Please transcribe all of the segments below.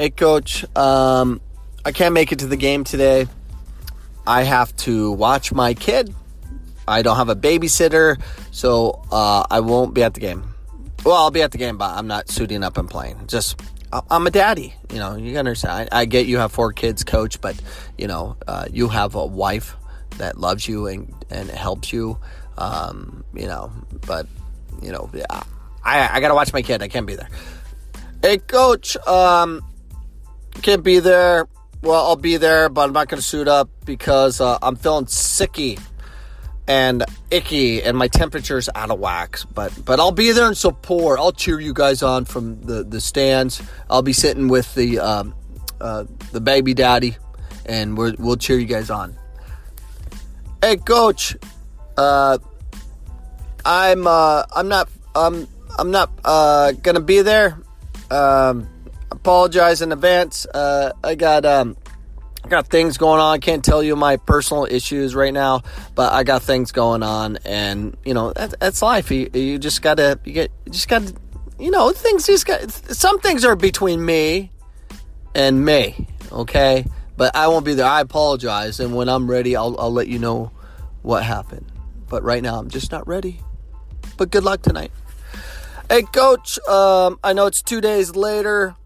Hey, coach. Um, I can't make it to the game today. I have to watch my kid. I don't have a babysitter, so uh, I won't be at the game. Well, I'll be at the game, but I'm not suiting up and playing. Just I'm a daddy. You know, you understand. I, I get you have four kids, coach, but you know, uh, you have a wife that loves you and and helps you. Um, you know, but you know, yeah, I I gotta watch my kid. I can't be there. Hey, coach. Um, can't be there. Well, I'll be there, but I'm not gonna suit up because uh, I'm feeling sicky and icky and my temperature's out of whack. But but I'll be there and support. I'll cheer you guys on from the the stands. I'll be sitting with the um, uh, the baby daddy and we will cheer you guys on. Hey coach uh, I'm uh, I'm not um, I'm not uh, gonna be there. Um, apologize in advance uh, I got um, I got things going on. I can't tell you my personal issues right now, but I got things going on, and you know that, that's life. You, you just gotta you get you just gotta you know things just got some things are between me and me. Okay, but I won't be there. I apologize, and when I'm ready, I'll I'll let you know what happened. But right now, I'm just not ready. But good luck tonight. Hey, coach. Um, I know it's two days later.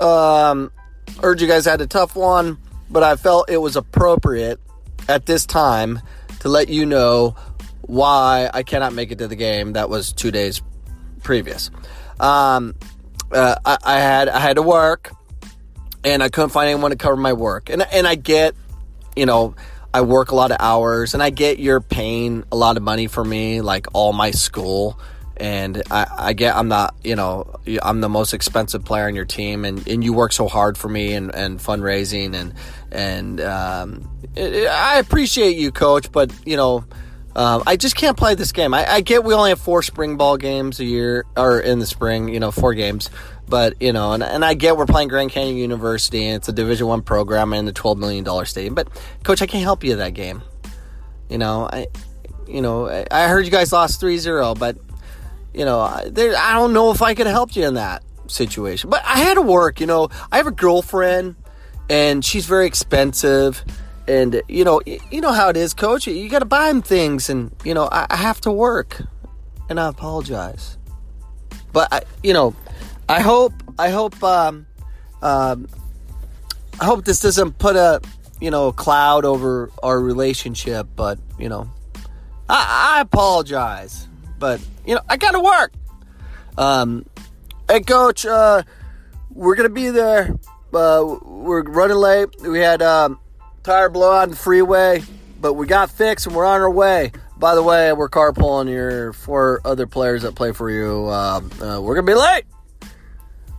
Um, heard you guys had a tough one but I felt it was appropriate at this time to let you know why I cannot make it to the game. That was two days previous. Um, uh, I, I, had I had to work, and I couldn't find anyone to cover my work. And and I get, you know, I work a lot of hours, and I get you're paying a lot of money for me, like all my school and I, I, get I'm not you know I'm the most expensive player on your team and, and you work so hard for me and, and fundraising and and um, it, it, I appreciate you coach but you know uh, I just can't play this game. I, I, get we only have four spring ball games a year or in the spring you know four games. But you know and, and I get we're playing Grand Canyon University and it's a division one program in the 12 million dollar stadium. But coach I can't help you that game. You know I you know I heard you guys lost 3-0 but you know, there, I don't know if I could help you in that situation. But I had to work, you know. I have a girlfriend and she's very expensive and you know, you know how it is, coach. You got to buy them things and you know, I, I, have to work. And I apologize. But I, you know, I hope I hope um, um I hope this doesn't put a, you know, cloud over our relationship, but, you know, I, I apologize but you know, I gotta work. Um, hey, coach, uh, we're gonna be there. Uh, we're running late. We had um, tire blowout on the freeway, but we got fixed and we're on our way. By the way, we're carpooling your four other players that play for you. Uh, uh, we're gonna be late.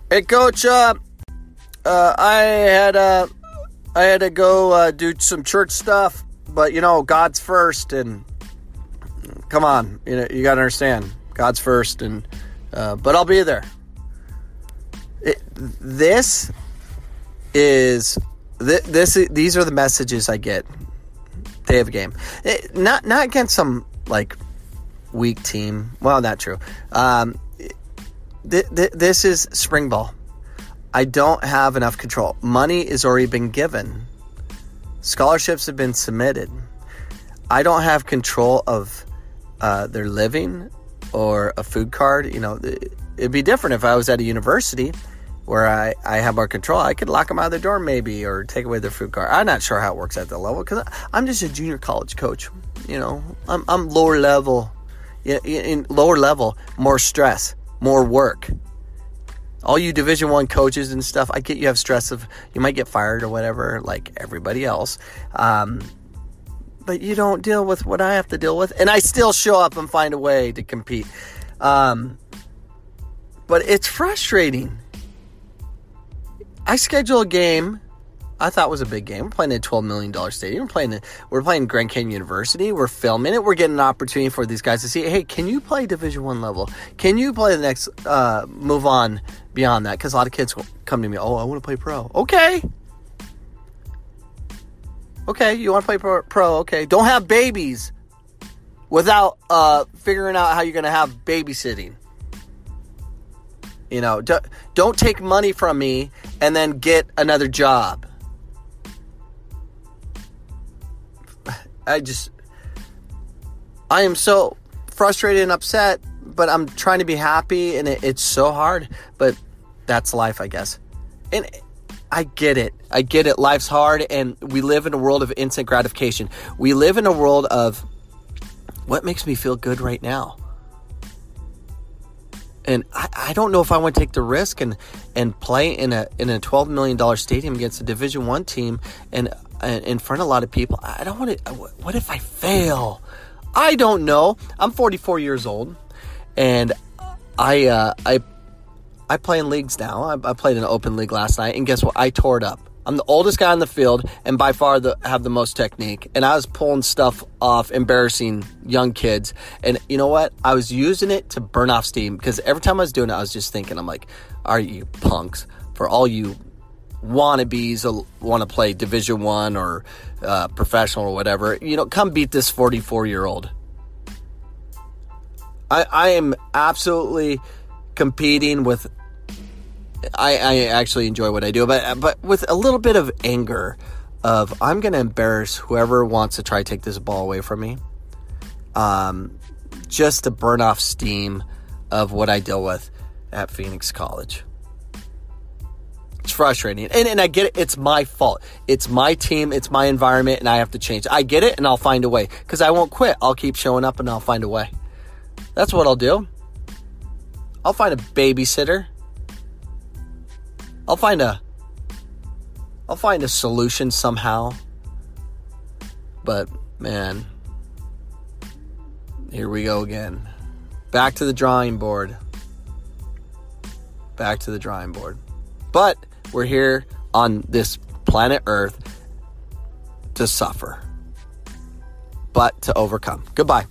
Hey, coach, uh, uh, I had uh, I had to go do some church stuff, but you know, God's first, and come on, you know, you got to understand, God's first, and uh, but I'll be there. It, this is th- this. These are the messages I get day of a game. It, not not against some like weak team. Well, not true. Um, th- th- this is spring ball. I don't have enough control. Money has already been given. Scholarships have been submitted. I don't have control of uh, their living or a food card. You know, it'd be different if I was at a university where I, I have more control. I could lock them out of the door maybe or take away their food card. I'm not sure how it works at that level because I'm just a junior college coach. You know, I'm, I'm lower level. In lower level, more stress, more work. All you Division One coaches and stuff, I get you have stress of you might get fired or whatever, like everybody else. Um, but you don't deal with what I have to deal with, and I still show up and find a way to compete. Um, but it's frustrating. I schedule a game I thought was a big game. We're playing a twelve million dollar stadium. We're playing we're playing Grand Canyon University. We're filming it. We're getting an opportunity for these guys to see. Hey, can you play Division One level? Can you play the next uh, move on beyond that? Because a lot of kids come to me. Oh, I want to play pro. Okay, Okay, you want to play pro, pro? Okay, don't have babies without uh, figuring out how you're going to have babysitting. You know, do, don't take money from me and then get another job. I just, I am so frustrated and upset, but I'm trying to be happy and it, it's so hard. But that's life, I guess. And I get it. I get it. Life's hard, and we live in a world of instant gratification. We live in a world of what makes me feel good right now. And I, I don't know if I want to take the risk and and play in a in a twelve million dollar stadium against a Division One team and, and in front of a lot of people. I don't want to. What if I fail? I don't know. I'm 44 years old, and I uh, I I play in leagues now. I, I, played in an open league last night, and guess what? I tore it up. I'm the oldest guy on the field, and by far the have the most technique. And I was pulling stuff off, embarrassing young kids. And you know what? I was using it to burn off steam because every time I was doing it, I was just thinking, I'm like, "Are you punks? For all you wannabes want to play Division One or uh, professional or whatever, you know, come beat this 44 year old." I, I am absolutely competing with I, I actually enjoy what I do, but but with a little bit of anger of I'm to embarrass whoever wants to try to take this ball away from me, um, just to burn off steam of what I deal with at Phoenix College. It's frustrating, and and I get it. It's my fault. It's my team. It's my environment, and I have to change. I get it, and I'll find a way because I won't quit. I'll keep showing up, and I'll find a way. That's what I'll do. I'll find a babysitter. I'll find a I'll find a solution somehow. But man, here we go again. Back to the drawing board. Back to the drawing board. But we're here on this planet Earth to suffer, but to overcome. Goodbye.